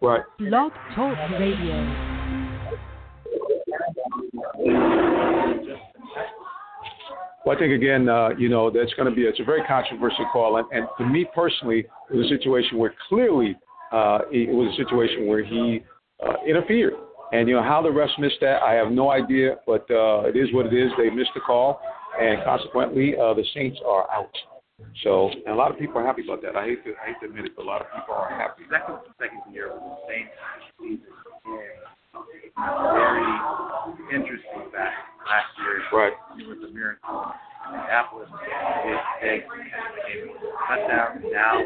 Right. Blog Talk Radio. Well, I think again, uh, you know, that's going to be it's a very controversial call, and, and to me personally, it was a situation where clearly uh, it was a situation where he uh, interfered, and you know how the refs missed that, I have no idea, but uh, it is what it is. They missed the call, and consequently, uh, the Saints are out. So, and a lot of people are happy about that. I hate to, I hate to admit it, but a lot of people are happy. Second, second year with the Saints season. Very interesting fact. Last year, Right. it was a miracle. Minneapolis did big, gave a touchdown. Now,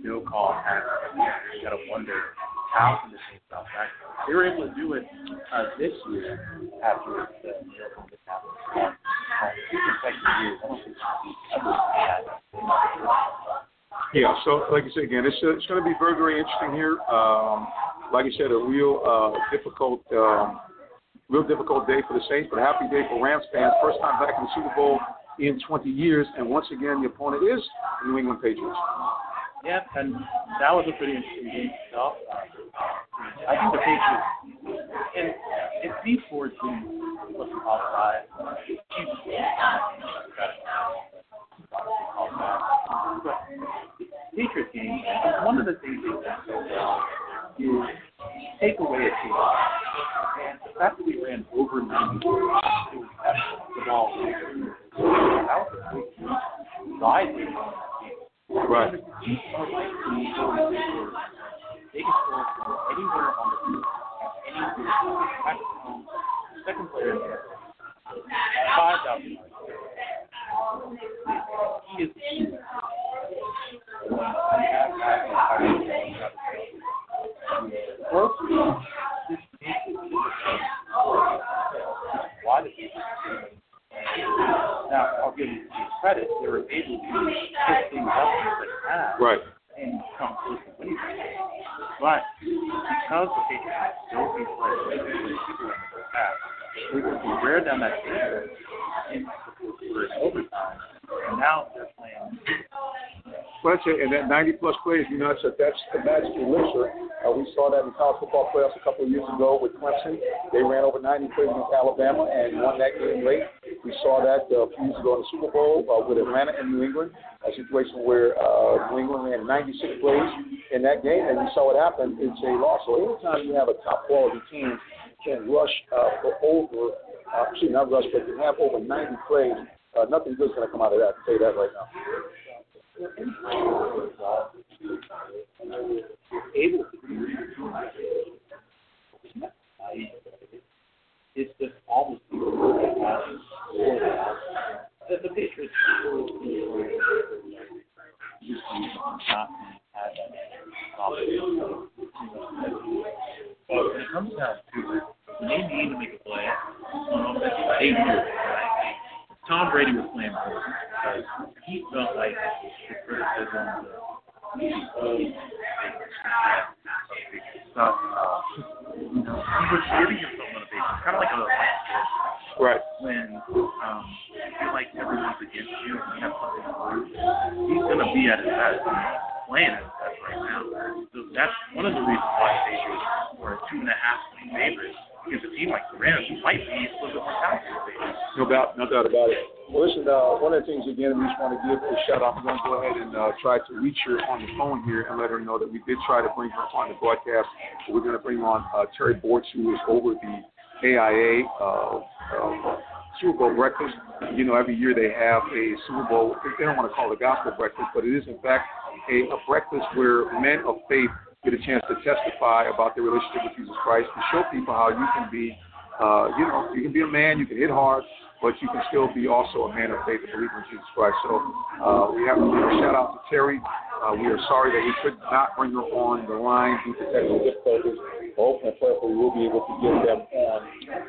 no call happened. You got to wonder how can the Saints bounce back? They were able to do it uh, this year after the miracle that happened. Yeah, so like I said again, it's uh, it's going to be very very interesting here. Um, like I said, a real uh, difficult, um, real difficult day for the Saints, but a happy day for Rams fans. First time back in the Super Bowl in 20 years, and once again the opponent is the New England Patriots. Yeah, and that was a pretty interesting game itself. I think the Patriots, and if these four teams look outside, but Patriots game, one of the things they did so well is take away a team. And the fact that we ran over 90 it was the ball. That was a big on that. Right. Can score from anywhere on the field, at any position. Second player, five thousand yards. He is. First, why now, I'll give you credit. They were able to pick things up in the second half Right. And close to. But because Patriots had so they were super in the were able to wear down that defense in for overtime. And now they're playing. Well, that's it. And that 90 plus plays, you know, that's, a, that's the magic elixir. Uh, we saw that in college football playoffs a couple of years ago with Clemson. They ran over 90 plays against Alabama and won that game late. We saw that uh, a few years ago in the Super Bowl uh, with Atlanta and New England, a situation where uh, New England ran 96 plays in that game, and we saw what happened. It's a loss. So anytime you have a top quality team can rush uh, for over, uh, excuse me, not rush, but can have over 90 plays, uh, nothing good's going to come out of that. I can tell you that right now. able it's just all the. The, to not have that. But when it comes down to it, when they need to make a play, they do. Tom Brady was playing for because he felt like the criticism, stuff, uh, you know, he was giving himself motivation, kind of like a Right. No doubt, no doubt about it. Well, listen, uh, one of the things again we just want to give a shout out. I'm going to go ahead and uh, try to reach her on the phone here and let her know that we did try to bring her on the broadcast. We're going to bring on uh, Terry Bortz, who is over the AIA uh, uh, Super Bowl breakfast. You know, every year they have a Super Bowl. They don't want to call it a gospel breakfast, but it is in fact a, a breakfast where men of faith get a chance to testify about their relationship with Jesus Christ and show people how you can be, uh, you know, you can be a man, you can hit hard, but you can still be also a man of faith and believe in Jesus Christ. So uh, we have to give a shout out to Terry. Uh, we are sorry that we could not bring her on the line due to technical difficulties. Hopefully and prayerfully we'll be able to get them on,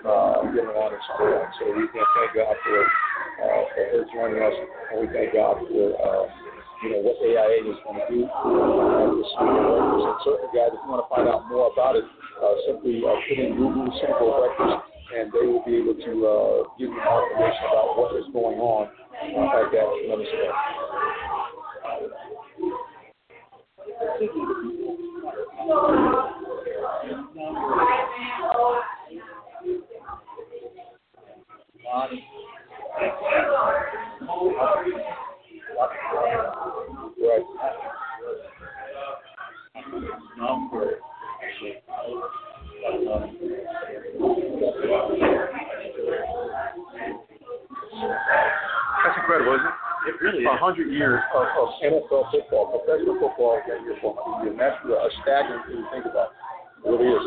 uh, get them on at some point. So we can thank God for, uh, for her joining us, and we thank God for. Uh, you know, what AIA is going to do. Uh, and certainly, guys, if you want to find out more about it, uh, simply uh, put in Google Bowl breakfast, and they will be able to uh, give you more information about what is going on uh, at that. Right. Number. Number. Incredible, isn't it? It really A is. hundred years of, of NFL football, professional football for hundred years. And that's a staggering thing to think about. It really is.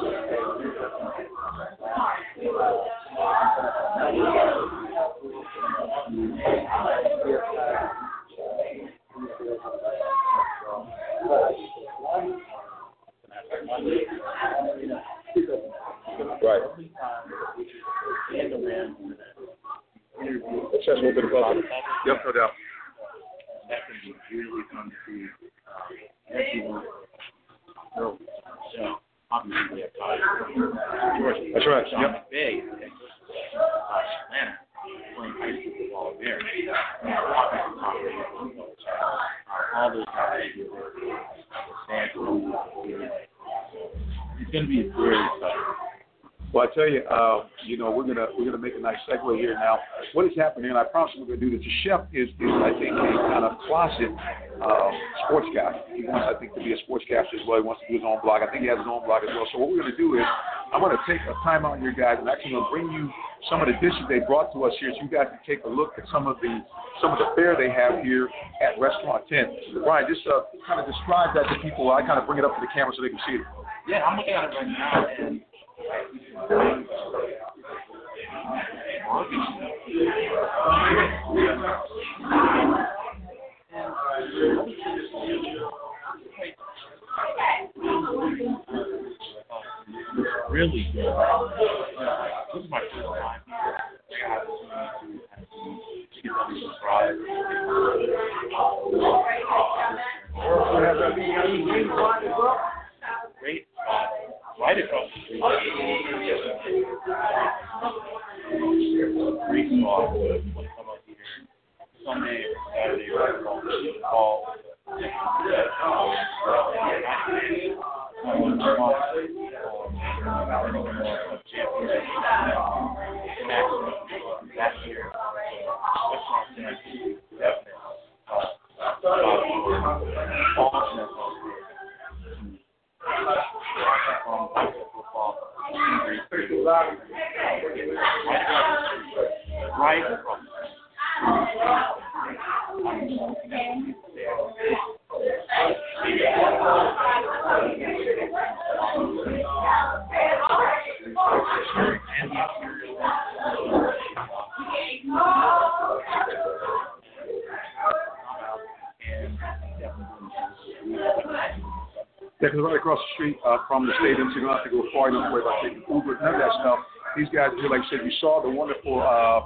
Right. And the Rams interview It says a little bit above it. Yep, no doubt. that can be really come to um, everyone. So, so obviously we have guys. That's right, John yep. McVay, and Atlanta, playing high school football there. All those guys. It's going to be very exciting. Well, I tell you, uh, you know, we're gonna we're gonna make a nice segue here now. What is happening? And I promise we're gonna do this. The chef is, is I think, a kind of closet uh, sports guy. He wants, I think, to be a sportscaster as well. He wants to do his own blog. I think he has his own blog as well. So what we're gonna do is, I'm gonna take a time out here, guys, and actually gonna bring you some of the dishes they brought to us here, so you guys can take a look at some of the some of the fare they have here at Restaurant 10. Brian, just uh, kind of describe that to people. I kind of bring it up to the camera so they can see it. Yeah, I'm looking at it right now, and really good. This is my first time. I to get. Great spot right across the street. Great spot. Want to come up here Sunday or Saturday or fall. Last year, Right across. Yeah, because right across the street uh, from the stadium, so you don't have to go far enough worry about taking Uber, and none of that stuff. These guys here, like I said, you saw the wonderful uh,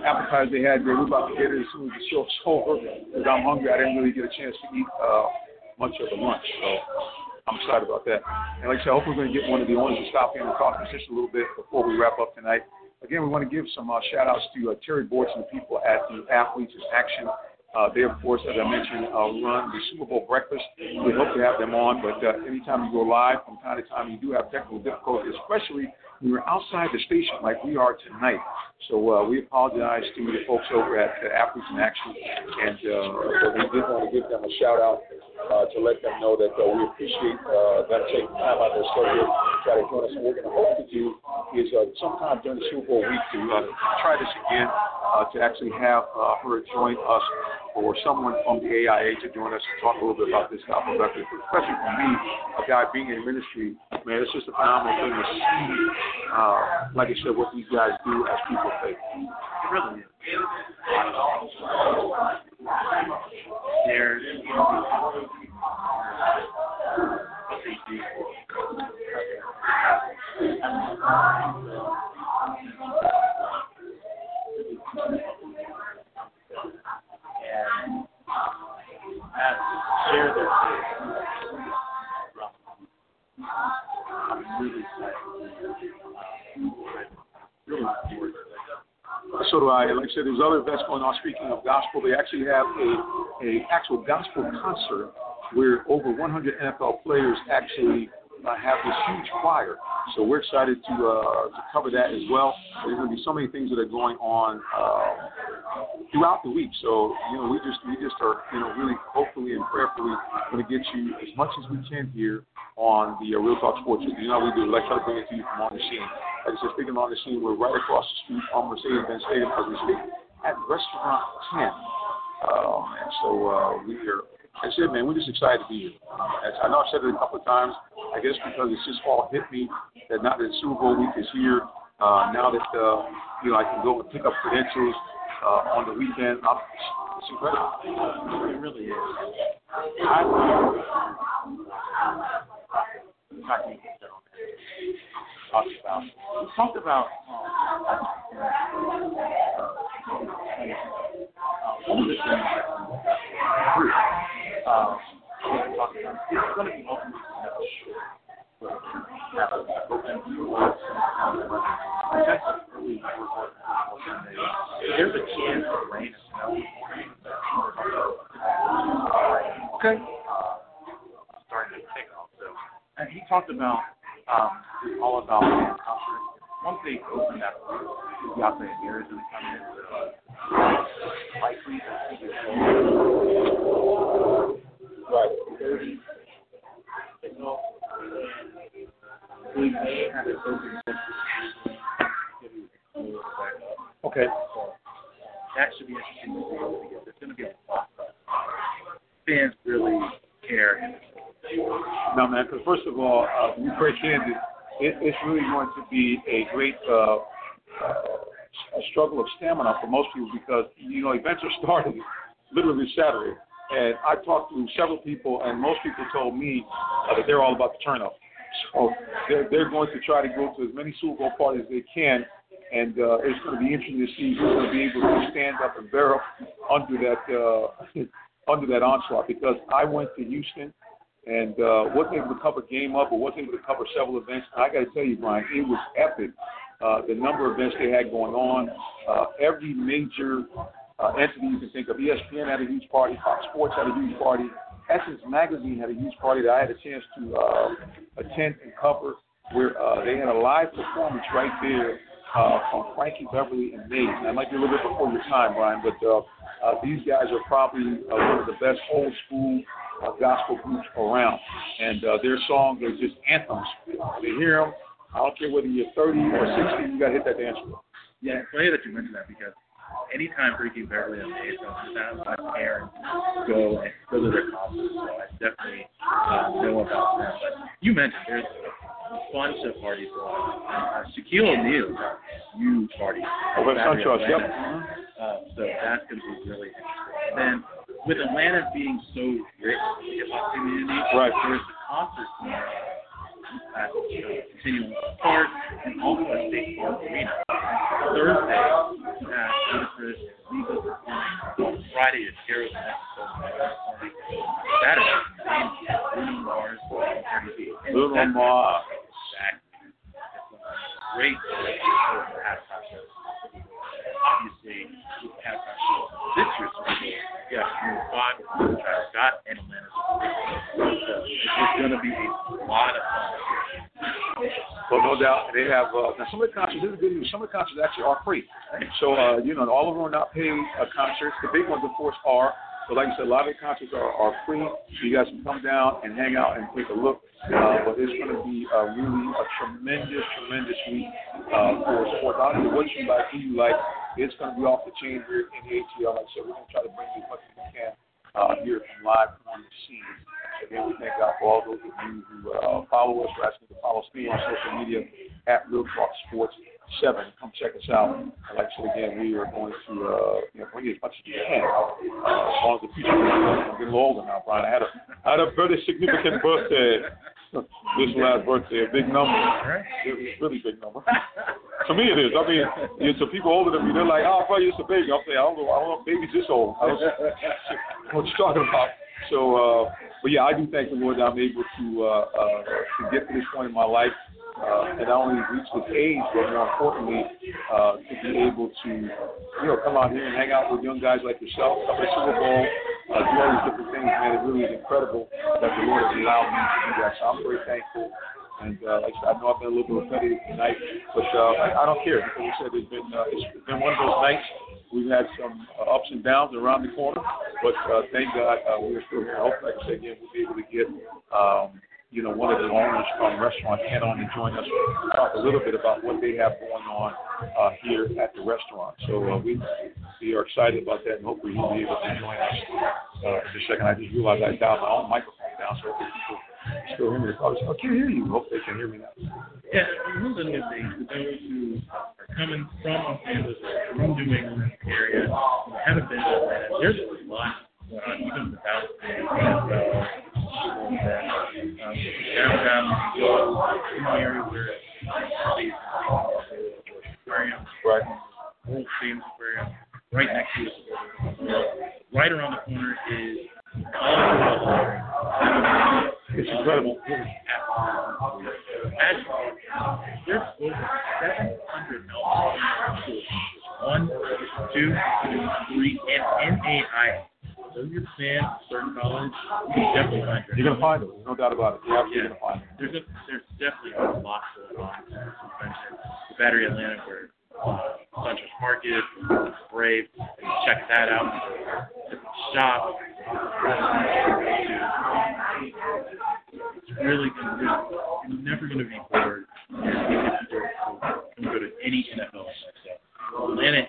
appetizer they had there. We're about to get it as soon as the show's over because I'm hungry. I didn't really get a chance to eat uh, much of the lunch, so I'm excited about that. And like I said, I hope we're going to get one of the owners to stop in and talk to us just a little bit before we wrap up tonight. Again, we want to give some uh, shout outs to uh, Terry Bortz and the people at the Athletes in Action. Uh, they, of course, as I mentioned, uh, run the Super Bowl breakfast. We hope to have them on, but uh, anytime you go live, from time to time, you do have technical difficulties, especially when you're outside the station like we are tonight. So uh, we apologize to the folks over at uh, Athletes in Action, and uh, we did want to give them a shout out uh, to let them know that uh, we appreciate uh, them taking time out of their schedule to try to join us. And we're going to hope to do is uh, sometime during the Super Bowl week to uh, try this again, uh, to actually have uh, her join us or someone from the AIA to join us and talk a little bit about this record. Especially for me, a guy being in ministry, man, it's just a phenomenal thing to see, uh, like I said, what these guys do as people faith. It really is. There's and have share their Really. So do I. Like I said, there's other events going on. Speaking of gospel, they actually have a a actual gospel concert where over 100 NFL players actually uh, have this huge choir. So we're excited to uh, to cover that as well. There's going to be so many things that are going on uh, throughout the week. So you know, we just we just are you know really hopefully and prayerfully going to get you as much as we can here on the uh, Real Talk Sports. You know we do. Let's try to bring it to you from on the scene. Like I said, speaking on the scene, we're right across the street from Mercedes-Benz Stadium as we speak at Restaurant 10. Um, and so uh, we are. That's it, man. We're just excited to be here. As I know I've said it a couple of times. I guess because it's just all hit me that now that Super Bowl week is here, uh, now that uh, you know I can go and pick up credentials uh, on the weekend, I'm, it's incredible. It really is. I about we talked about um, one of the things that we um, we talked about it's going to be open to have an open there's a chance of rain and snow. Okay. starting to pick up. So, and he talked about um, all about fan culture. Once they open that up, air is going come in. So really going to be a great uh, uh, a struggle of stamina for most people because you know events are starting literally Saturday, and I talked to several people, and most people told me uh, that they're all about the turn up. So they're they're going to try to go to as many Super Bowl parties as they can, and uh, it's going to be interesting to see who's going to be able to stand up and bear up under that uh, under that onslaught. Because I went to Houston and uh, wasn't able to cover game up, or wasn't able to cover several events. I got to tell you, Brian, it was epic. Uh, the number of events they had going on, uh, every major uh, entity you can think of. ESPN had a huge party, Fox Sports had a huge party, Essence Magazine had a huge party that I had a chance to uh, attend and cover, where uh, they had a live performance right there uh, from Frankie Beverly and Maze. And that might be a little bit before your time, Brian, but uh, uh, these guys are probably uh, one of the best old school uh, gospel groups around, and uh, their songs are just anthems. They hear them. I don't care whether you're 30 or 60, you got to hit that dance floor. Yeah, it's funny that you mentioned that because anytime Ricky Beverly and Maze comes down, my parents go and go to their concerts, so I definitely uh, know about them. But you mentioned there's bunch of parties going on. Uh, Shaquille O'Neal got a huge party. Over at Saturday, Suntrust, yep. Uh, so that's going to be really interesting. And then with Atlanta being so rich in the hip hop community, Right. there's the concert scene at uh, Centennial Park and also at State Farm Arena. Thursday at Jennifer's Legal performing. Friday is Heroes. Saturday, Bruno Mars and Cardi B. And Bruno that's- Mars. Great for the halftime show. Obviously, with the halftime show this year's Bowl, yeah, Maroon 5, Travis Scott and Atlanta. So it's going to be a lot of fun. Well, no doubt they have. Uh, now, some of the concerts. This is good news. Some of the concerts actually are free. So, uh, you know, all of them are not paid uh, concerts. The big ones, of course, are. But like I said, a lot of the concerts are, are free. So you guys can come down and hang out and take a look. Uh, but it's going to be uh, really a tremendous, tremendous week uh, for sports. I don't know what you like, who you like. It's going to be off the chain here in the ATL. Like I said, we're going to try to bring you as much as we can uh, here from live on the scene. Again, we thank God for all those of you who uh, follow us. We're asking you to follow us on social media at Real Talk Sports 7. Come check us out. And like said again, we are going to uh, you know, bring you as much as we can. Uh, as long as the future I'm getting a little older now, Brian. I had a, I had a very significant birthday this last birthday, a big number. It was a really big number. To me, it is. I mean, you know, to people older than me, they're like, "Oh, you're just a baby." I'm saying, "I don't know, I don't know, if baby's this old." I don't what you talking about. So, uh, but yeah, I do thank the Lord that I'm able to uh, uh, to get to this point in my life, uh, and not only reach this age, but more importantly, uh, to be able to, you know, come out here and hang out with young guys like yourself, the Super Bowl, uh, do all these different things. Man, it really is incredible that the Lord has allowed me to do that. So I'm very thankful And uh, like I said, I know I've been a little bit repetitive tonight, but uh, I, I don't care like I said it's been uh, it's been one of those nights. We've had some uh, ups and downs around the corner, but uh, thank God uh, we're still here. Hopefully, like I said again, we'll be able to get um, you know, one of the owners from Restaurant Ten on to join us talk a little bit about what they have going on uh, here at the restaurant. So uh, we we are excited about that, and hopefully he'll be able to join us uh, in a second. I just realized I dialed my own microphone down, so people still hear me. I can't hear you. Hope they can hear me now. Yeah, one of the things those who are coming from Los Angeles, from New England area, haven't been to Atlanta, there's a lot going on, even without the NFL um, downtown in the area where the aquarium, Right. old Stadium Aquarium, right next to it. Right around the corner is all It's incredible. Imagine there's over 700 elementary. One, two, three, and NAI. So you're a fan of certain college, you can definitely find your You're gonna find them, no doubt about it. You're absolutely gonna find them. there's a, there's definitely a lot going on. You mentioned the Battery Atlanta where uh, Suntrust Market, Brave, check that out. Shop. It's really gonna you're never gonna be bored. You can go, you can go to any NFL. So Atlanta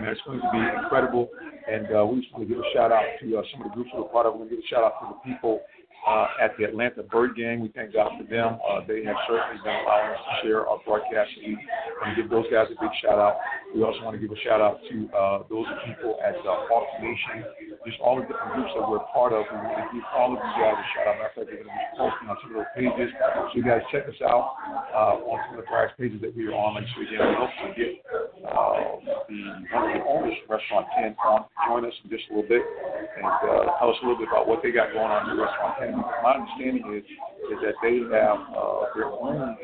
yeah, it's going to be incredible. And uh, we just want to give a shout out to uh, some of the groups we're part of. We're going to give a shout out to the people uh, at the Atlanta Bird Gang. We thank God for them. Uh, they have certainly been allowing us to share our broadcast. We want to give those guys a big shout out. We also want to give a shout out to uh, those people at uh, Hawk Nation, just all the different groups that we're part of. We want to give all of you guys a shout out. Matter of fact, we're going to be posting on some of those pages. So you guys check us out uh, on some of the various pages that we are on. Like so again, we hope to get uh, the owners of Restaurant 10 on join us in just a little bit and uh, tell us a little bit about what they got going on in Restaurant 10. My understanding is is that they have uh, their own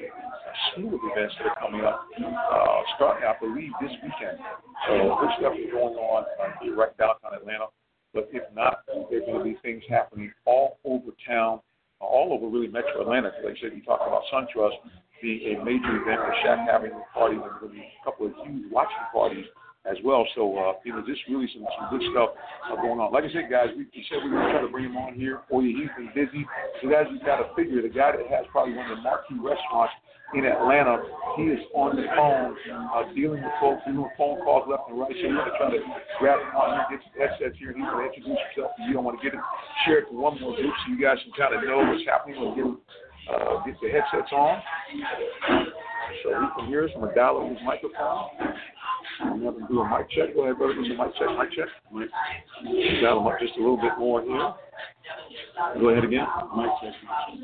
slew of events that are coming up, uh, starting, I believe, this weekend. So good stuff is going on uh, right downtown Atlanta. But if not, there are going to be things happening all over town, all over really Metro Atlanta. Like I said, you talked about SunTrust being a major event, with Shaq having parties and really a couple of huge watching parties as well. So, uh, you know, just really some, some good stuff uh, going on. Like I said, guys, we, we said we were going to try to bring him on here for you. He's been busy. So, guys, you got to figure the guy that has probably one of the marquee restaurants in Atlanta, he is on the phone uh, dealing with folks, doing phone calls left and right. So, we're going to try to grab him on here, get some headsets here, and he's going to introduce himself. You don't want to get it, share it to one more group so you guys can kind of know what's happening and get, uh, get the headsets on. So he can hear us. Up microphone. I'm going to do a mic check. Go ahead, brother. Do a mic check. Mic check. Dial him up just a little bit more here. Go ahead again. Mic check.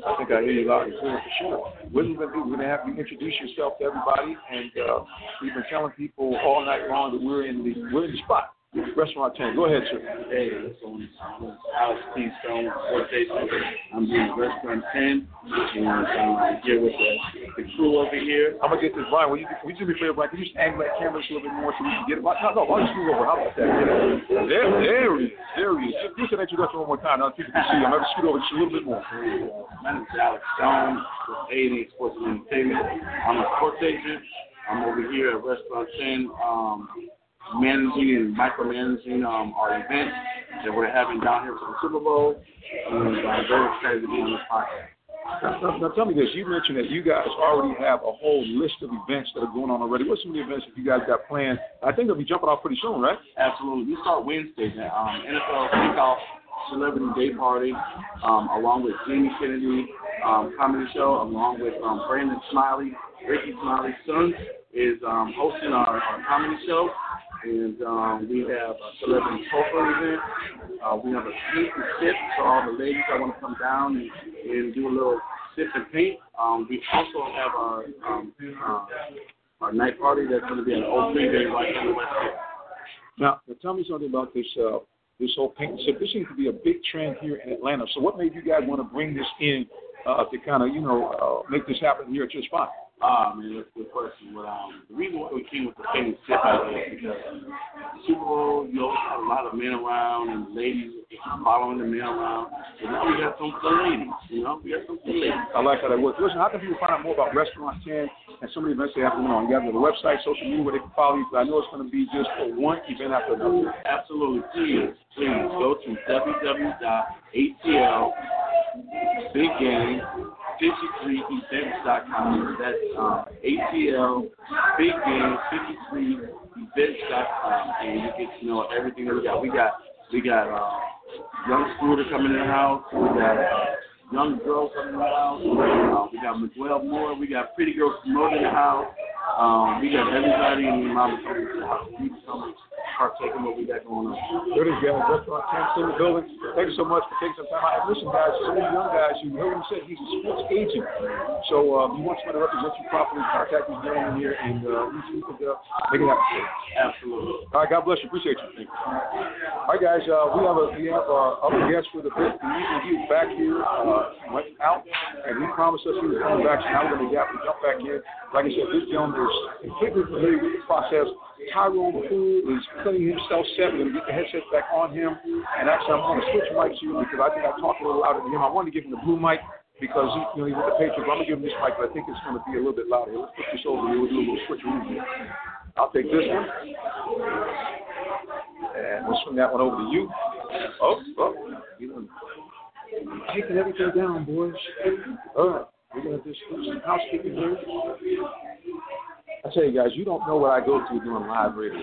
I think I hear you loud and clear for sure. We're going to do, we're going to have you introduce yourself to everybody, and uh, we've been telling people all night long that we're in the we're in the spot. Restaurant 10. Go ahead, sir. Hey, is Alex P. Stone. I'm doing Restaurant 10, and um, I'm here with the, the crew over here. I'm gonna get this, Brian. Will you, will you do me a favor, Brian? Can you just angle that camera just a little bit more so we can get it? No, no, why don't you scoot over? How about that? Yeah. There, there he is. There he is. Just do an introduction one more time. Now people can see. I'm gonna scoot over just a little bit more. My name is Alex Stone with A&E Sports and Entertainment. I'm a sports agent. I'm over here at Restaurant 10, um, managing and micromanaging um, our event that we're having down here for the Super Bowl. And I'm very excited to be on this podcast. Now, now, now tell me this. You mentioned that you guys already have a whole list of events that are going on already. What's some of the events that you guys got planned? I think they'll be jumping off pretty soon, right? Absolutely. We start Wednesday now. Um, NFL Kickoff Celebrity Day Party, um, along with Jamie Kennedy um, Comedy Show, along with um, Brandon Smiley, Rickey Smiley's son, is um, hosting our, our comedy show. And um, we have a celebrity poker event. Uh, we have a paint and sip for all the ladies that want to come down and, and do a little sip and paint. Um, we also have our um, uh, our night party that's going to be an old three day right on the west end. Now, now tell me something about this uh, this whole paint and sip. This seems to be a big trend here in Atlanta. So, what made you guys want to bring this in uh, to kind of you know uh, make this happen here at your spot? Ah, man, that's a good question. But um, the reason why we came with the famous tip out there is because Super Bowl, you always have a lot of men around and ladies following the men around. So now we got some ladies, you know? We got some ladies. I like how that works. Listen, how can people find out more about Restaurant 10 and some of the events they have going on? You have the website, social media, where they can follow you. But I know it's going to be just for one event after another. Absolutely. Please, please go to www.atl Big Game 53events.com. That's um, ATL Big Game 53events.com, and you get to know everything that we got. We got we got uh, young Scooter coming in the house. We got uh, young girl coming in the house. Uh, we got Miguel Moore. We got Pretty Girls promoting the house. Um, we got everybody in the mama coming to the house. In what we got going on. There it is, guys. Restaurant 10 in the building. Thank you so much for taking some time out. And listen, guys, some of you young guys, you heard him say he's a sports agent. So um, you want someone to represent you properly, contact these gentlemen here, and uh, we can uh, make it happen. Absolutely. All right, God bless you. Appreciate you. Thank you. All right, guys, uh, we have a we have uh, other guests for the bit. The evening he was back here, uh, went out, and he promised us he was coming back. So now we're going to jump back in. Like I said, this gentleman is completely familiar with the process. Tyrone Poole is putting himself set. To get the headset back on him. And actually, I'm going to switch mics here because I think I talked a little louder than him. I wanted to give him the blue mic because you know, he's with the Patriots. I'm going to give him this mic, but I think it's going to be a little bit louder. Let's put this over here. We'll do a little switcheroo here. I'll take this one. And we'll swing that one over to you. Oh, oh. You know, taking everything down, boys. All right. We're going to do some housekeeping here. I tell you guys, you don't know what I go through doing live radio.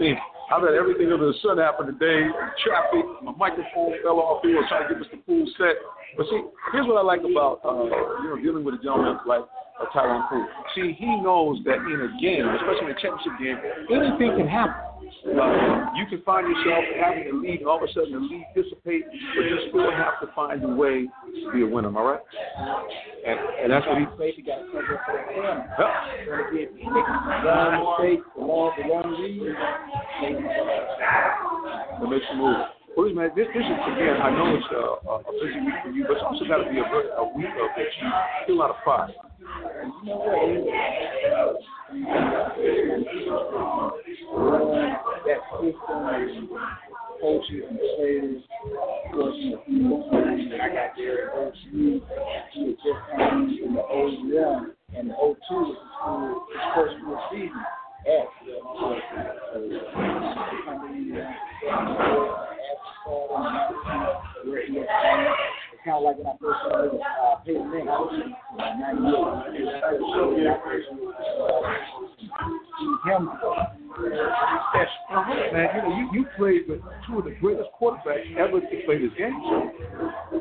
Mean, I've had everything under the sun happen today. Traffic, my microphone fell off here, trying to get the full set. But see, here's what I like about uh, you know dealing with a gentleman like uh, Tyrone Poole. See, he knows that in a game, especially in a championship game, anything can happen. Uh, you can find yourself having a lead, and all of a sudden the lead dissipate, but you still have to find a way to be a winner. Am I right? And, and that's what he. Faith, you got to cover for that corner. Long mistake, the long, the long read. that makes you move. Well, listen, man, this, this is again. I know it's a, a, busy week for you, but it's also got to be a, a week of that you feel lot of pride. You know? That system coaches and players, you I got there at. He just come in the 01 and the 02 was his, school, his first full season at the come in, uh, where he had it's kind of like when I first started uh, Peyton Manning, uh, 98. Him, Yes, uh-huh, man. You know, you, you played with two of the greatest quarterbacks ever to play this game.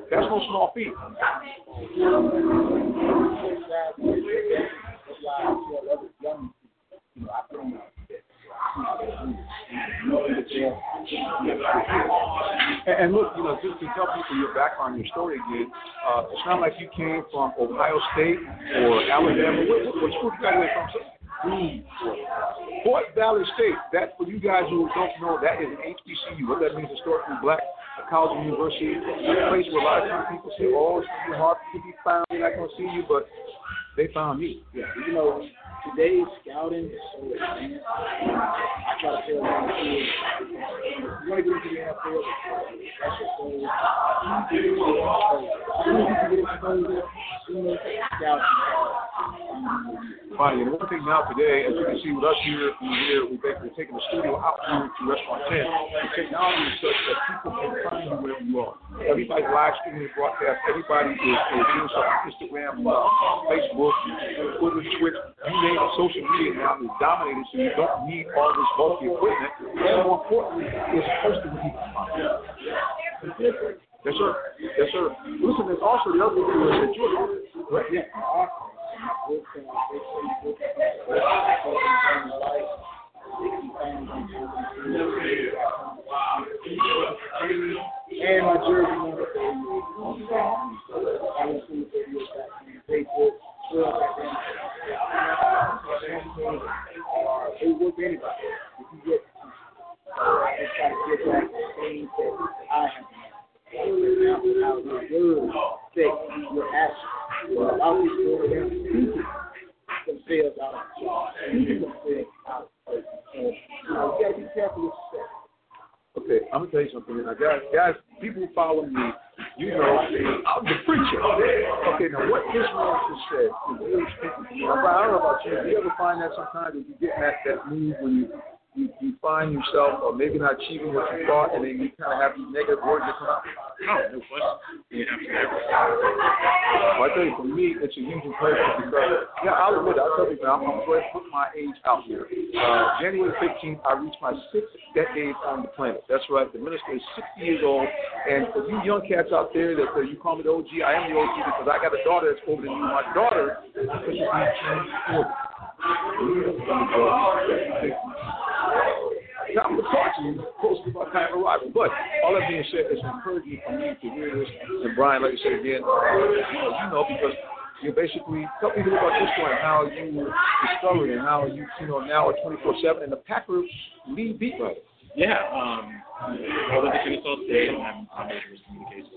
That's no small feat. That's why I tell other young people, you know, I think And, and look, you know, just to tell people your background, your story again, uh, it's not like you came from Ohio State or Alabama. What, what, what school did you graduate from? sir? Fort Valley State. That, for you guys who don't know, that is HBCU. What that means, historically black college and university. A place where a lot of times people say, oh, it's be hard to be found. They're not going to see you, but they found me. Yeah, you know, today's scouting so. I try to tell young kids, you to get into the NFL, that's your goal. You get you get exposed, scouting. Funny. And one thing now today, as you can see with us here, here, we basically taking the studio out here to Restaurant 10. The technology is such that people can find you wherever you are. Everybody's live streaming broadcast. Everybody is, is doing something on Instagram, uh, Facebook, Twitter, Twitch. You name it, social media now is dominated, so you don't need all this bulky equipment. And more importantly, it's hosted with people. Yes, sir. Yes, sir. Listen, there's also the other thing is that you're an artist. Right? Yeah, awesome. Books and Facebook, life, and my jersey number. I went to the video back on Facebook, Twitter back then. It work for anybody. If you. Well, allow these stories to speak. And you know, you. Okay, I'm gonna tell you something. Now, guys, guys, people who follow me, you know, I'm the preacher. Okay, now what this man just said, I don't know about you. Do you ever find that sometimes if you get that that mood, when you you, you find yourself or maybe not achieving what you thought, and then you kind of have these negative words that come out? No, no question. I tell you, for me, it's a huge impression because, yeah, I'll admit, it, I'll tell you, man, I'm, I'm going to put my age out here. Uh, January 15th, I reached my sixth decade on the planet. That's right. The minister is 60 years old. And for you young cats out there that uh, you call me the OG, I am the OG because I got a daughter that's older than you. My daughter 40. Now, I'm going to talk to you closely about time of arrival. But all that being said, it's encouraging for me to hear this. And Brian, like I said again, you know, because you basically tell little about this one, how you discovered and how you, you know, now are 24/7 and the Packers lead beat writer. Yeah, um, I went to Kennesaw State, and I'm, my major was communications.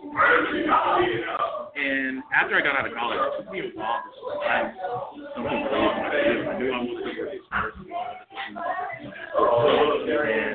And after I got out of college, it took me a while to find something my. I knew I wanted to and I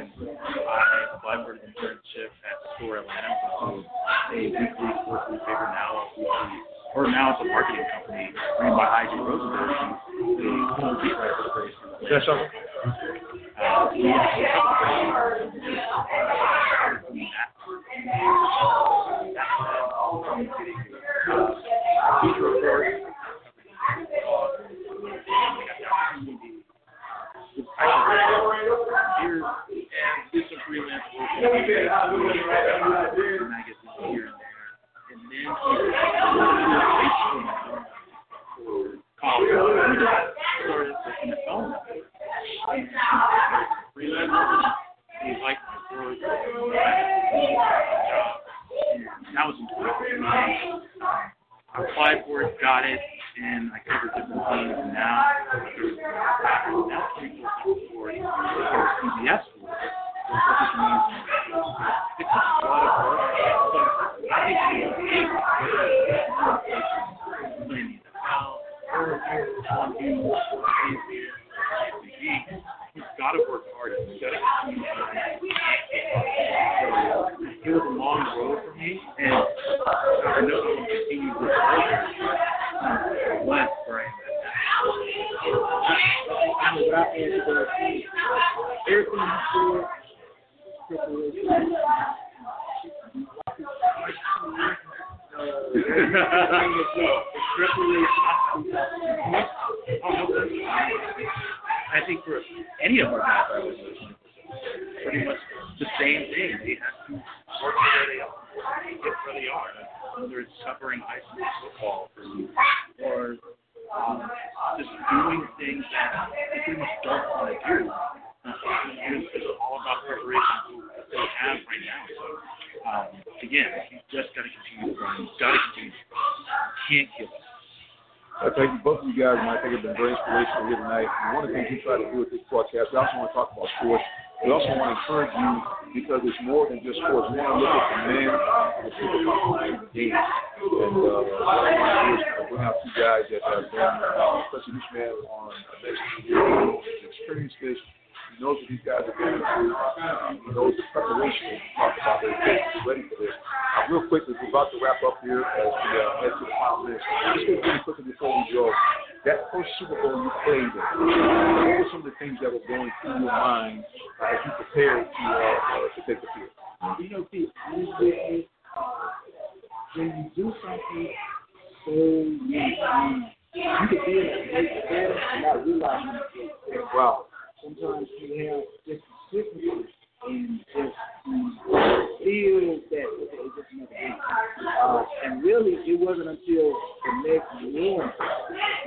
Uh, and really, it wasn't until the next morning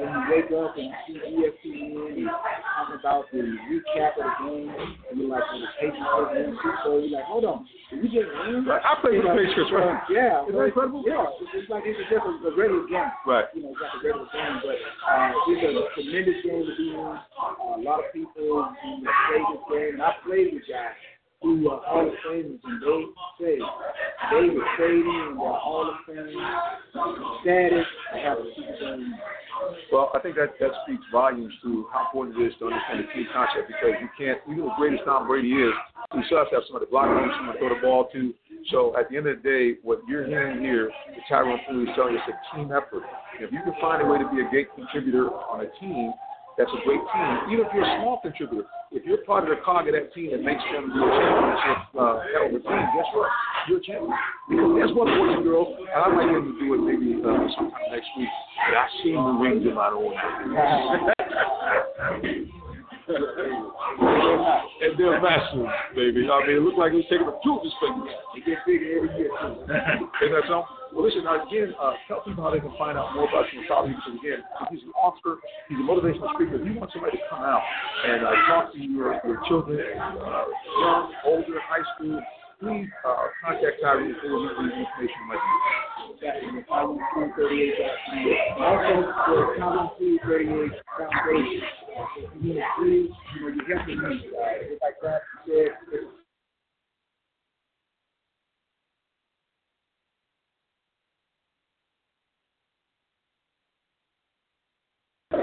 when you wake up and see ESPN and talking about the recap of the game, and you're like, well, the Patriots are in Super Bowl. You're like, hold on, did we just win? I played the Patriots, right? Yeah, Isn't that incredible? Yeah, it's, it's like it's just a, a regular game. Right. You know, it's like a regular game, but uh, it's a tremendous game to be in. Uh, a lot of people know, play this game, and I played with guys who are Hall of Famers, and they say David Brady and their Hall of Fame status. Well, I think that that speaks volumes to how important it is to understand the team concept because you can't, even as great as Tom Brady is, he still has to have somebody to block him, someone to throw the ball to. So at the end of the day, what you're hearing here, the Tyrone Poole is telling you it's a team effort. If you can find a way to be a great contributor on a team, that's a great team. Even if you're a small contributor, if you're part of the cog of that team that makes them do a championship uh, of team, guess what? You're a champion. Because that's what boys and girls, and I'd like them to do it maybe uh, sometime next week. But I seen the rings in my own and they're massive, baby. I mean, it looked like he was taking a children's fingers. They get bigger every year, too. Isn't that so? Well, listen, now, again, uh, tell people how they can find out more about you. Probably because, again, he's an author, he's a motivational speaker. If you want somebody to come out and uh, talk to your, your children, uh, young, older, high school, please uh, contact Tyree for any information like that. Also, the Common Food 38 Foundation. You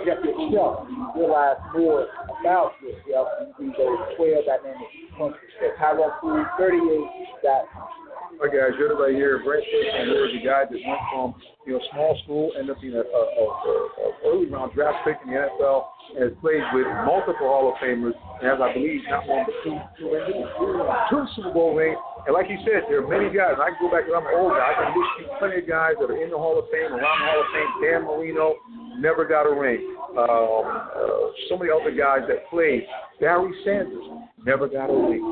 you have to realize more about yourself and be those 12 dynamic functions. Tyrone Poole 38 dot All right, guys, you're right here. Brent Station here is a guy that went from you know small school, ended up being a, a, a, a early round draft pick in the NFL, and has played with multiple Hall of Famers, and has I believe not one but two two, two Super Bowl rings. And like you said, there are many guys. I can go back when I'm older. I can list you plenty of guys that are in the Hall of Fame, around the Hall of Fame. Dan Marino never got a ring. Um, uh, so many other guys that played. Barry Sanders never got a ring.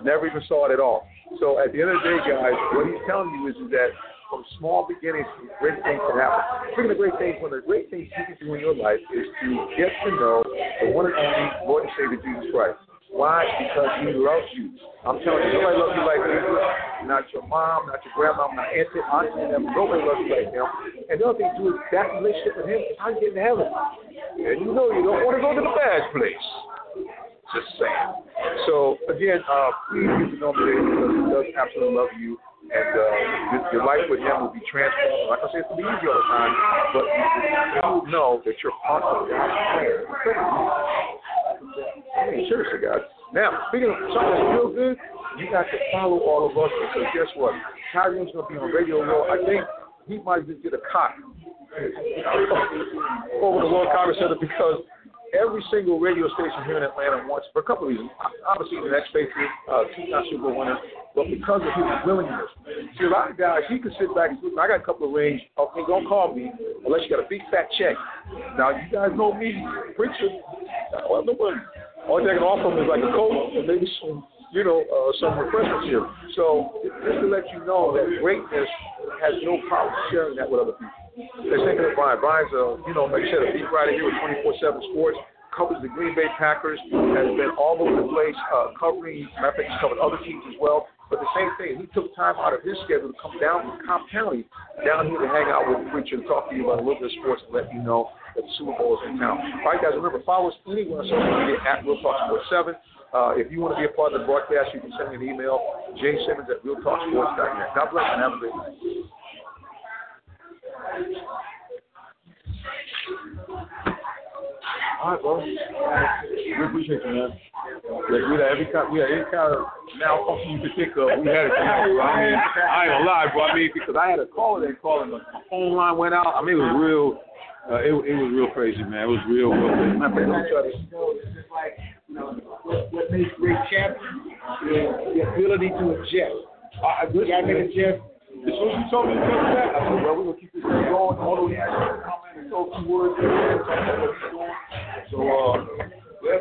Never even saw it at all. So at the end of the day, guys, what he's telling you is, is that from small beginnings, great things can happen. Speaking of great things, one of the great things you can do in your life is to get to know the one and only Lord and Savior Jesus Christ. Why? Because he loves you. I'm telling you, nobody loves you like Jesus. Not your mom, not your grandma, not auntie, auntie, them. Nobody loves you like him. And the other thing too is that relationship with him is how you get to heaven. And you know you don't want to go to the bad place. Just saying. So again, uh, please get to know him because he does absolutely love you. And uh, your, life with him will be transformed. Like I said, it's to be easy all the time, but you, you know that you're part of God's plan. I mean, seriously, guys. Now, speaking of something that's real good, you got to follow all of us because guess what? Tyrone's to be on Radio Row. I think he might just get a cot over the World Congress Center because every single radio station here in Atlanta wants, for a couple of reasons. Obviously, the next Patriot, uh, two-time Super Bowl winner, but because of his willingness. See, a lot of guys, he can sit back and say, I got a couple of rings. Okay, don't call me unless you got a big fat check. Now, you guys know me, preacher. Well, no one. All I can offer him is like a coat and maybe some, you know, uh, some refreshments here. So just to let you know that greatness has no problem sharing that with other people. They're thinking of Brian. Brian's, you know, like I said, a beat writer here with 24/7 Sports. Covers the Green Bay Packers. Has been all over the place uh, covering. Of fact, he's covered other teams as well. But the same thing, he took time out of his schedule to come down from Cobb County down here to hang out with the preacher and talk to you about a little bit of sports and let you know that the Super Bowl is in town. All right, guys, remember, follow us anywhere on social media at Real Talk Sports 7. Uh, if you want to be a part of the broadcast, you can send me an email, jsimmons at realtalksports.net. God bless and have a great night. All right, bro. We appreciate you, man. Like, we had every kind, we had any kind of malfunction you could think of. We had it tonight, bro. I mean, I ain't gonna lie, bro. I mean, because I had a caller that and my phone line went out. I mean, it was real. Uh, it, it was real crazy, man. It was real, real crazy. Man, but don't try to- you what, makes great champions is the ability to adjust. Uh, guy can adjust. As soon as you told me to tell me that, I said, well, we're going to keep this thing going. He actually come in and throw two words in there and talk about what he's doing. So, uh, yeah.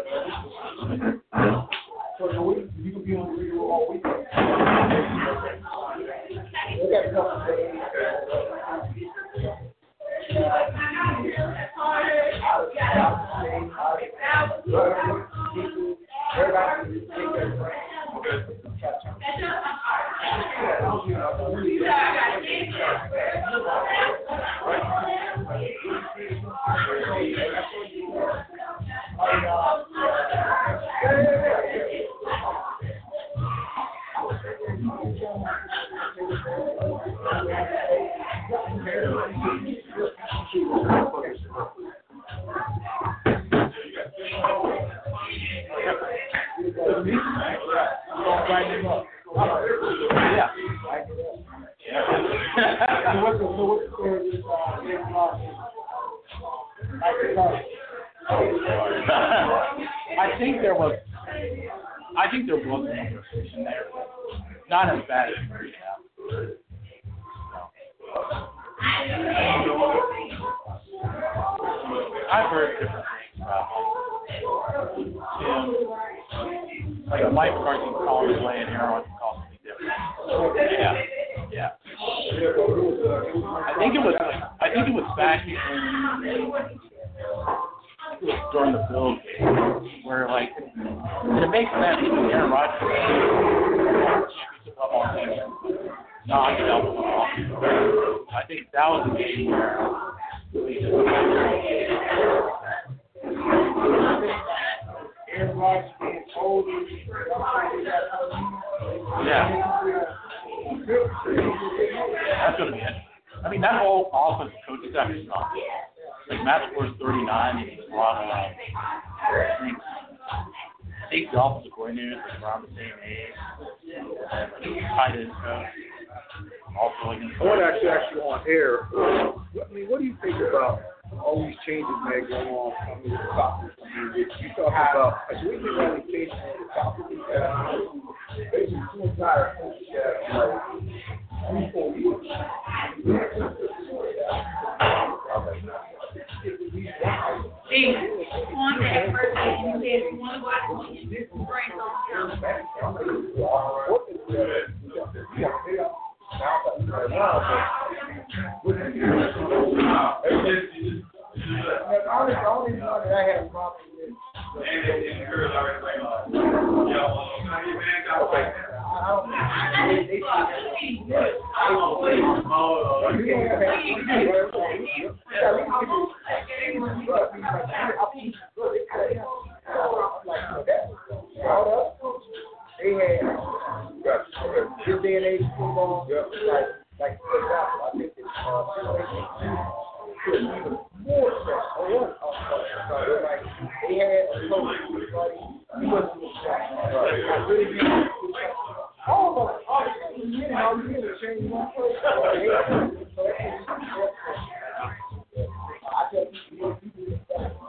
So, you we- you can be on the radio all week. We got a couple days. Everybody take their break. Yeah. I think there was, I think there was an conversation there. Not as bad as Murray have. I've heard different things about him. Like Mike McCarthy calling his way in here on Was the game where being older. Yeah. That's gonna be it. I mean, that whole offensive coach is actually not. Like Matt scores 39, and he's brought uh, I think the offensive coordinator is around the same age. And like, tight end coach. Like, I want to actually ask you on air. I mean, what do you think about all these changes, man, going on? I mean, the mean, you talk about. I we think all these changes with the uh, Basically, two entire coaches that like three, four years. Hey, on that you said you want to watch this brain on The only, the only one that I have a problem with. I don't, they, they, They had this day and age football, like, like for example, I think it's uh, even more stressful. Or one, uh, like they had a coach, but he wasn't I really didn't. All of us, all of us, you know, you need to change one person. So that's I tell people, you do this stuff.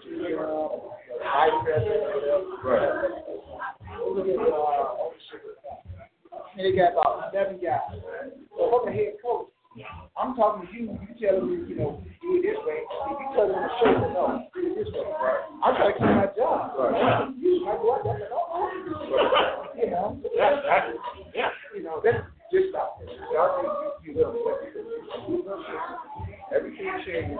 The vice president. Right. Got about guys. A head coach. I'm talking to you, you telling me, you know, do it this way. You to do it this way. Right. I'm trying to my job. You, I know. Yeah. You know, that's just about it. I. Everything changes.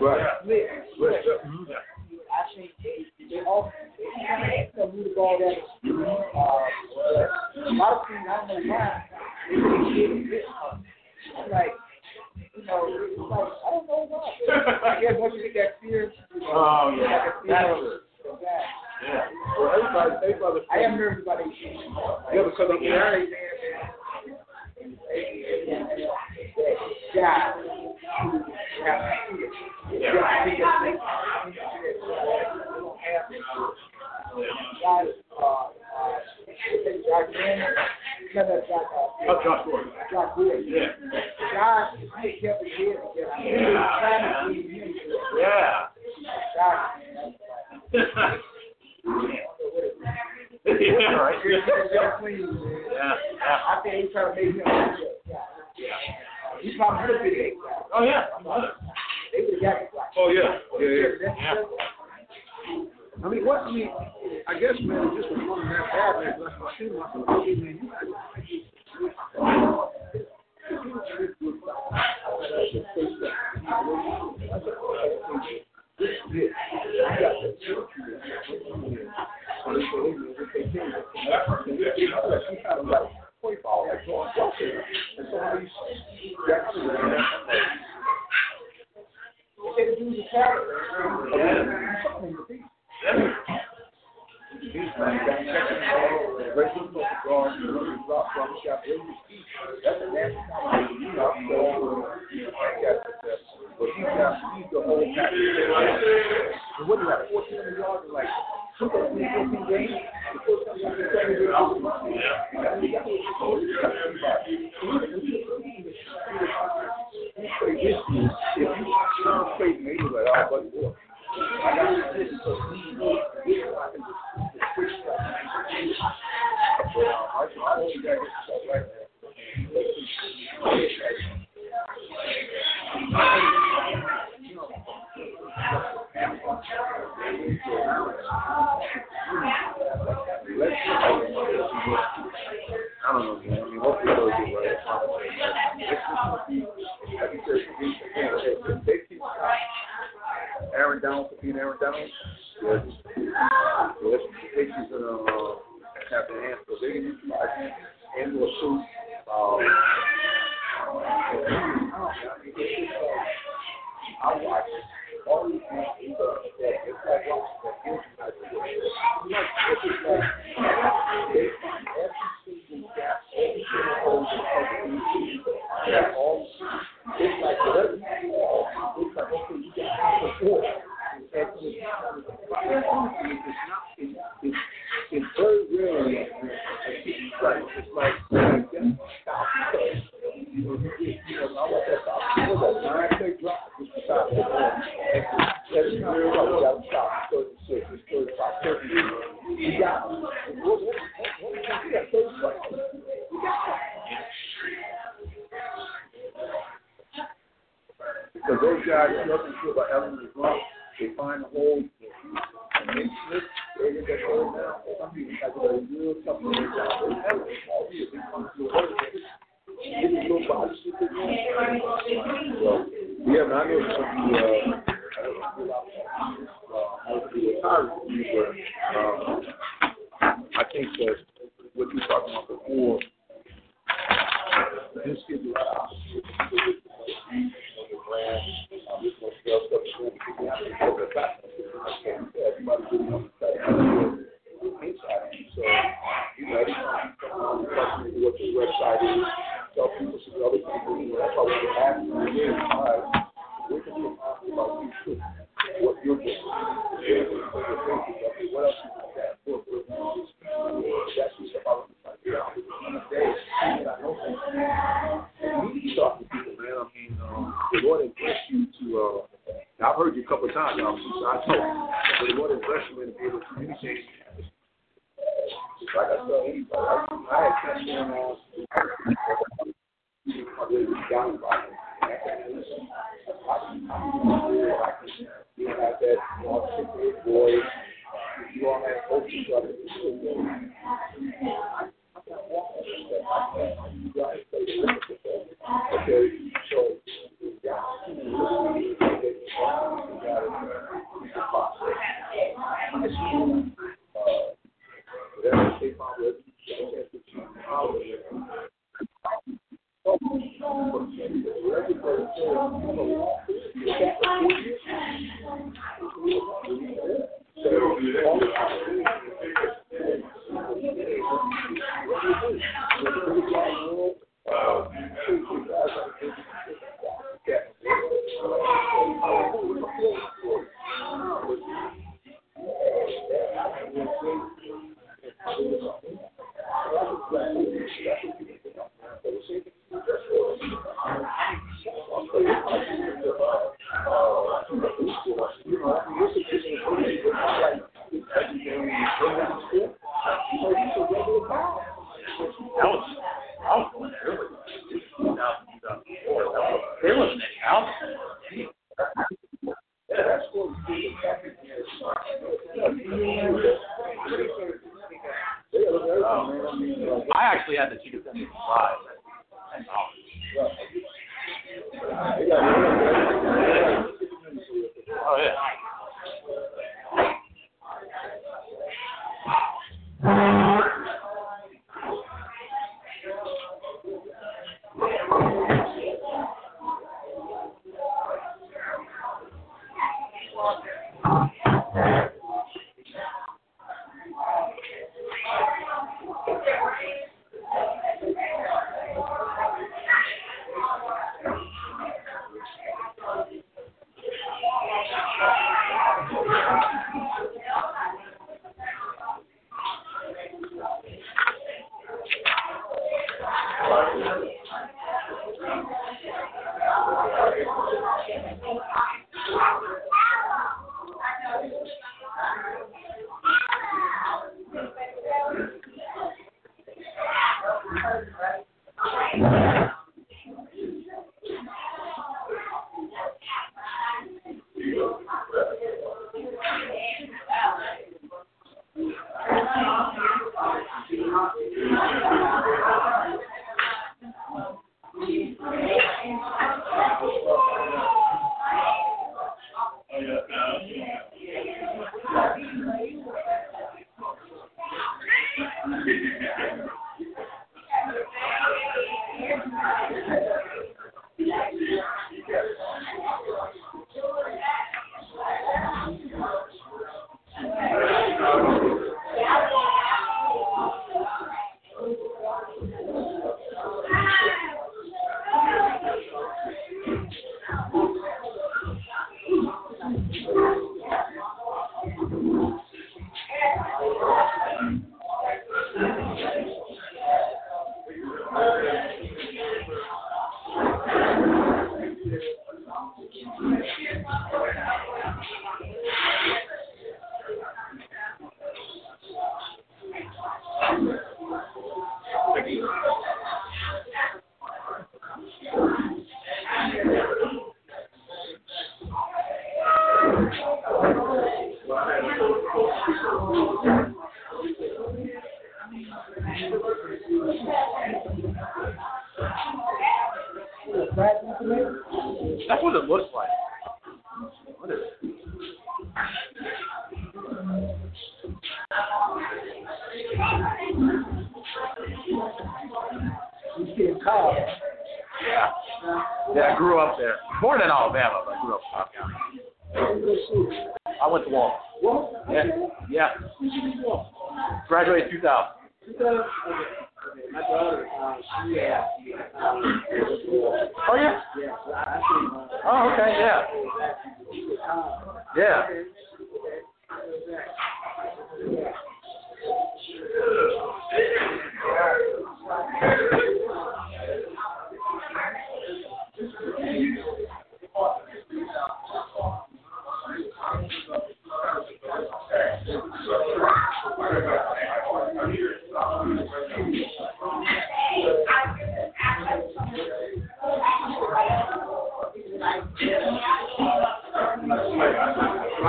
Right. Right.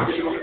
Thank you.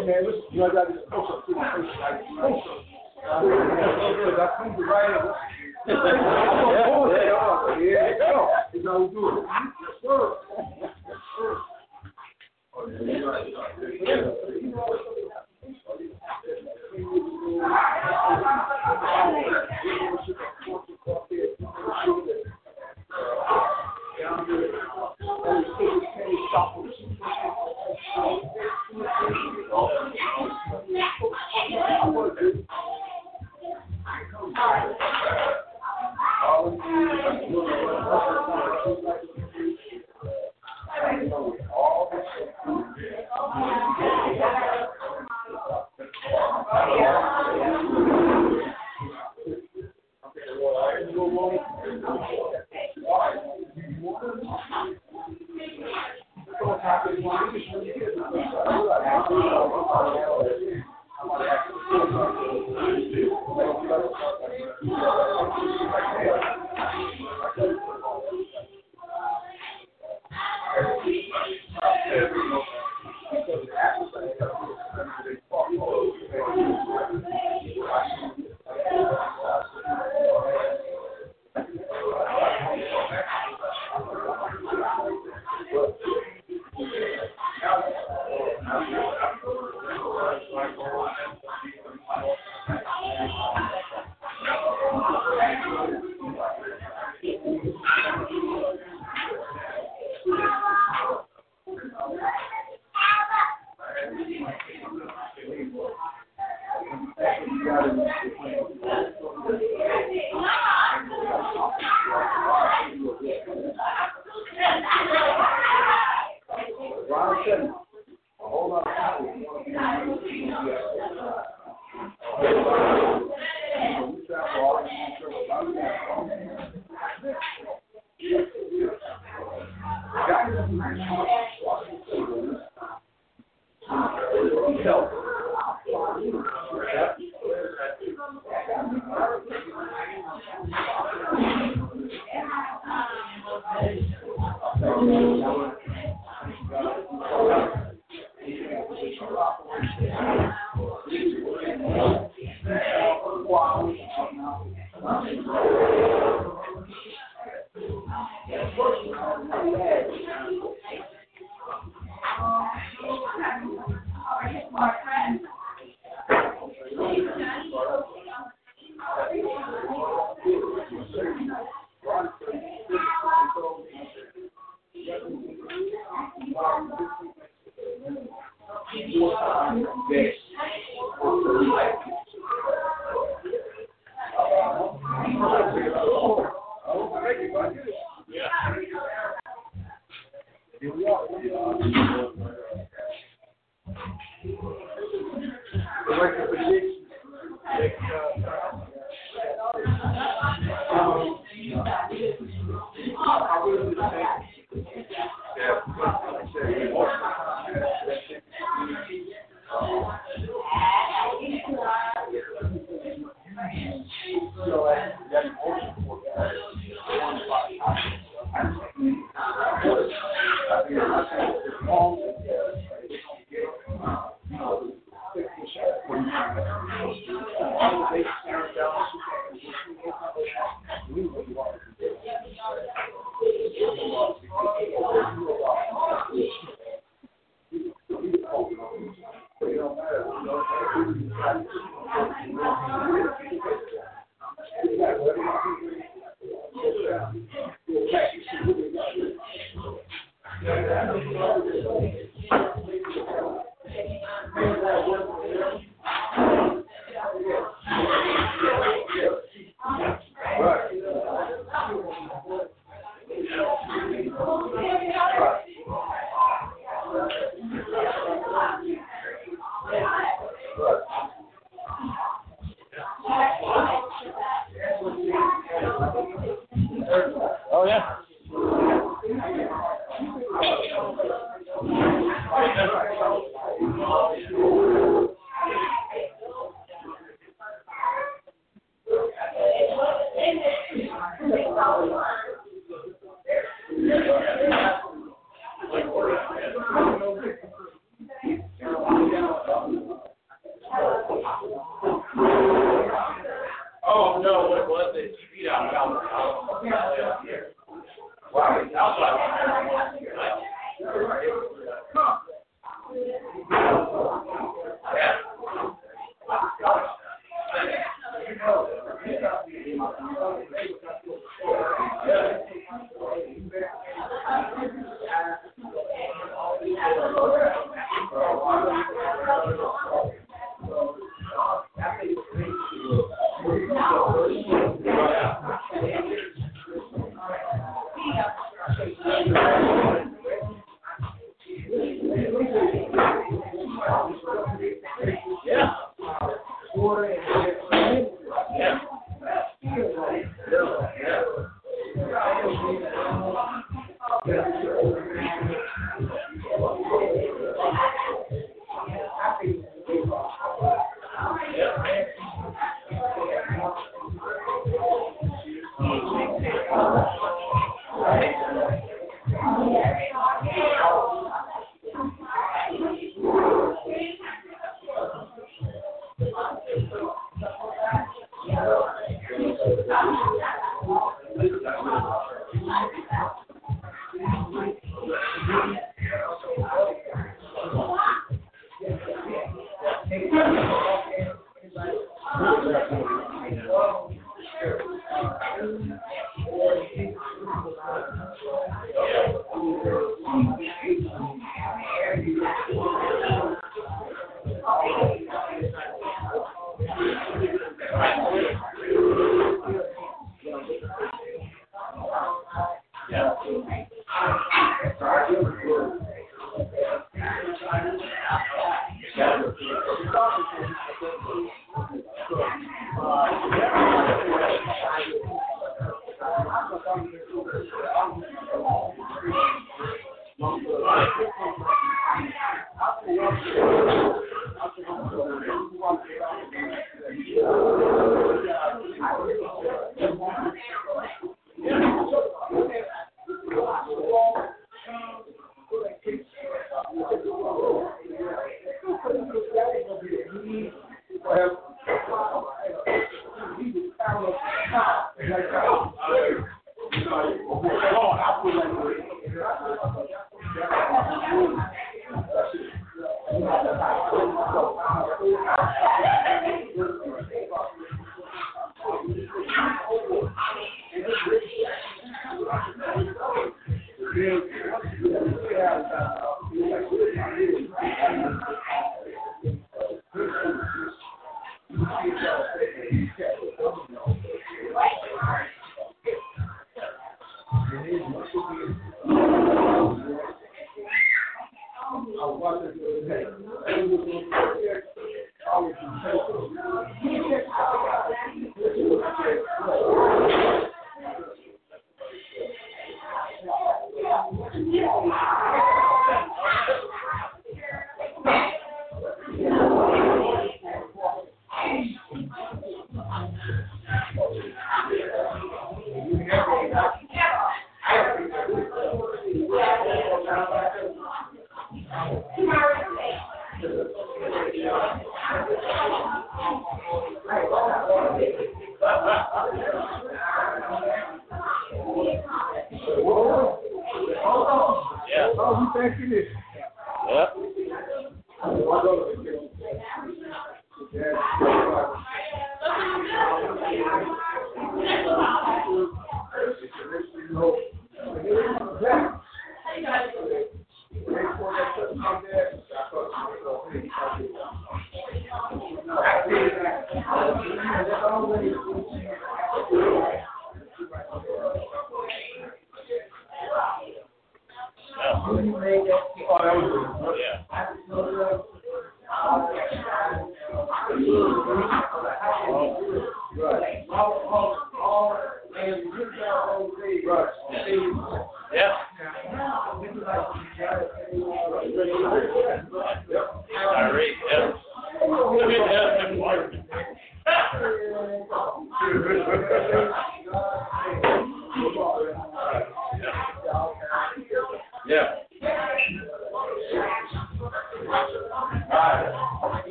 Hey man, listen, you know I got this close up to the face, like close up. I come to right up. I'm gonna pull that. Yeah, go. How we do it. Yes, sir. Oh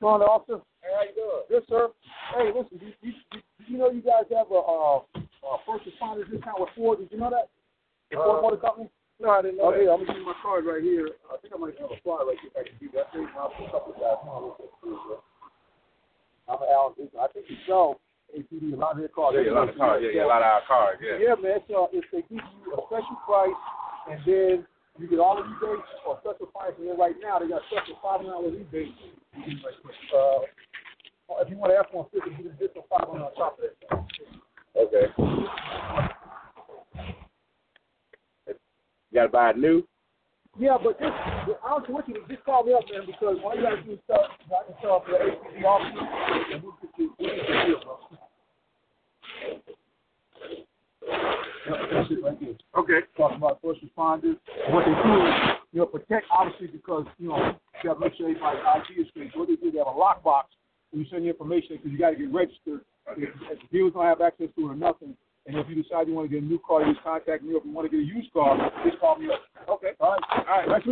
Come on, officer. Hey, how you doing? Good, sir. Hey, listen, do you, do, do you know you guys have a uh, uh, first responders discount with Ford? Did you know that? The Ford Uh, Motor Company? No, I didn't know Okay, that. I'm gonna give you my card right here. I think I might have a flyer right here. If I can give you that thing. I'll put a couple of guys. I'm Alan. I think you sell APD a lot of their cars. Yeah, a lot of cars. Yeah, yeah, a lot of our cars. Yeah. Yeah, man. Uh, if they give you a special price and then you get all the rebates or special price, and then right now they got special five hundred dollar rebates. You can, like, Uh, if you want to ask for a fifty, you can some five on top of that. Okay. You gotta buy it new. Yeah, but this, I don't know what you just call me up, man, because all you gotta do is tell, I can tell for the APD officer, and get you, we'll get you a deal, bro. it right there. Okay. Talking about first responders. What they do is, you know, protect obviously because, you know, you got to make sure everybody's ID is straight. So what they do, they have a lockbox when you send your information because you got to get registered. If, if the dealers don't have access to it or nothing, and if you decide you want to get a new car, you just contact me. Or if you want to get a used car, just call me up. Okay. All right. All right.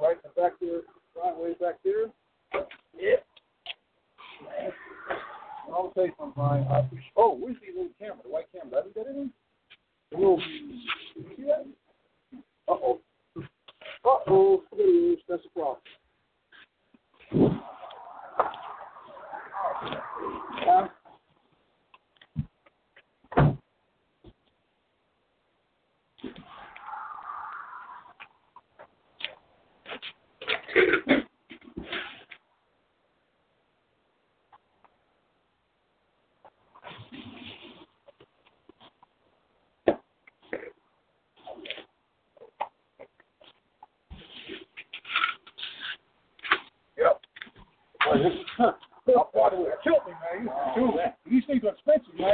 That right in the back there, right way back there. Yeah. I'll say something. I appreciate. Oh, where's the little camera? The white camera? Have you got it in? The little. You see that? Uh oh. Uh oh. Look at this. That's a problem. Huh? Yep. That water would have killed me, man. You- Dude, these things are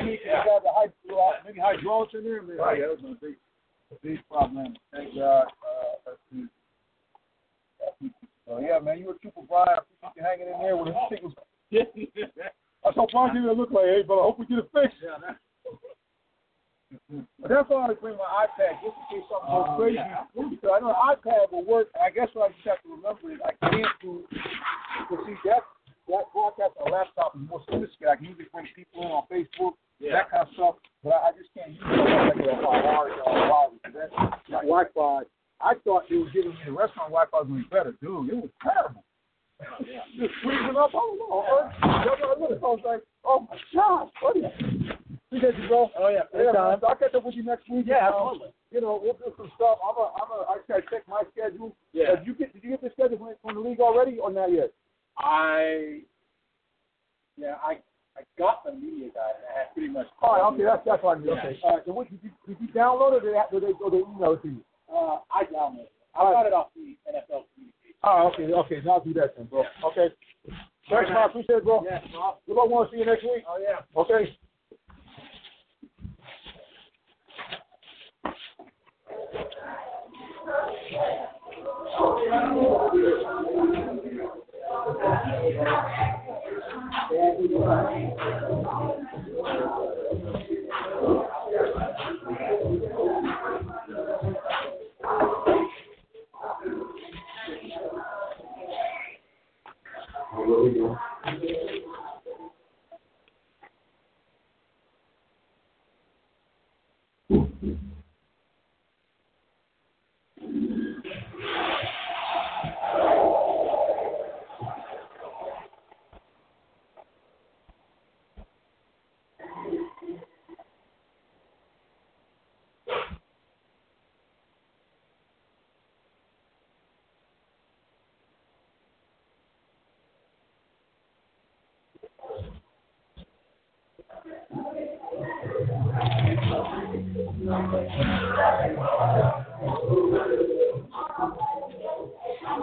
man. You got the hydro, maybe hydraulics in there. Man. Right. Yeah, that was a big, a big problem. Thank God. Uh, that's. So yeah, man, you were super Brian. I appreciate you hanging in there with. Thing was, I saw Brian didn't look like, hey, but I hope we get it fixed. Yeah, But that's why I bring my iPad just in case something goes Oh, crazy. yeah. Because I know an iPad will work. I guess what I just have to remember is I can't do. Because see, that that broadcast on a laptop is more sophisticated. I can usually bring people in on Facebook, that kind of stuff. But I, I just can't use it like a wireless or a wireless. That that Wi-Fi. I thought they were giving me the restaurant Wi-Fi was going to be better, dude. It was terrible. Yeah. Just freezing up. I don't know. I was like, oh my gosh, buddy. Appreciate you, bro. Oh yeah. Yeah, man. I'll catch up with you next week. Yeah, Um, absolutely. You know, we'll do some stuff. I'm a, I'm a, I gotta check my schedule. Yeah. Did you get, did you get the schedule from, from the league already or not yet? I yeah, I I I got the media guide. And I had pretty much. All right, okay, that's that's fine. Yeah. Okay. All right, so what did you did you download or did they did they, or they email it to you? Uh, I downloaded. It. I got right. it off the NFL communication. Oh, okay, okay. Now I'll do that then, bro. Yeah. Okay. Thanks, right. man. I appreciate it, bro. Yeah. bro. Good luck. Want to see you next week? Oh yeah. Okay. Thank you. Mm-hmm.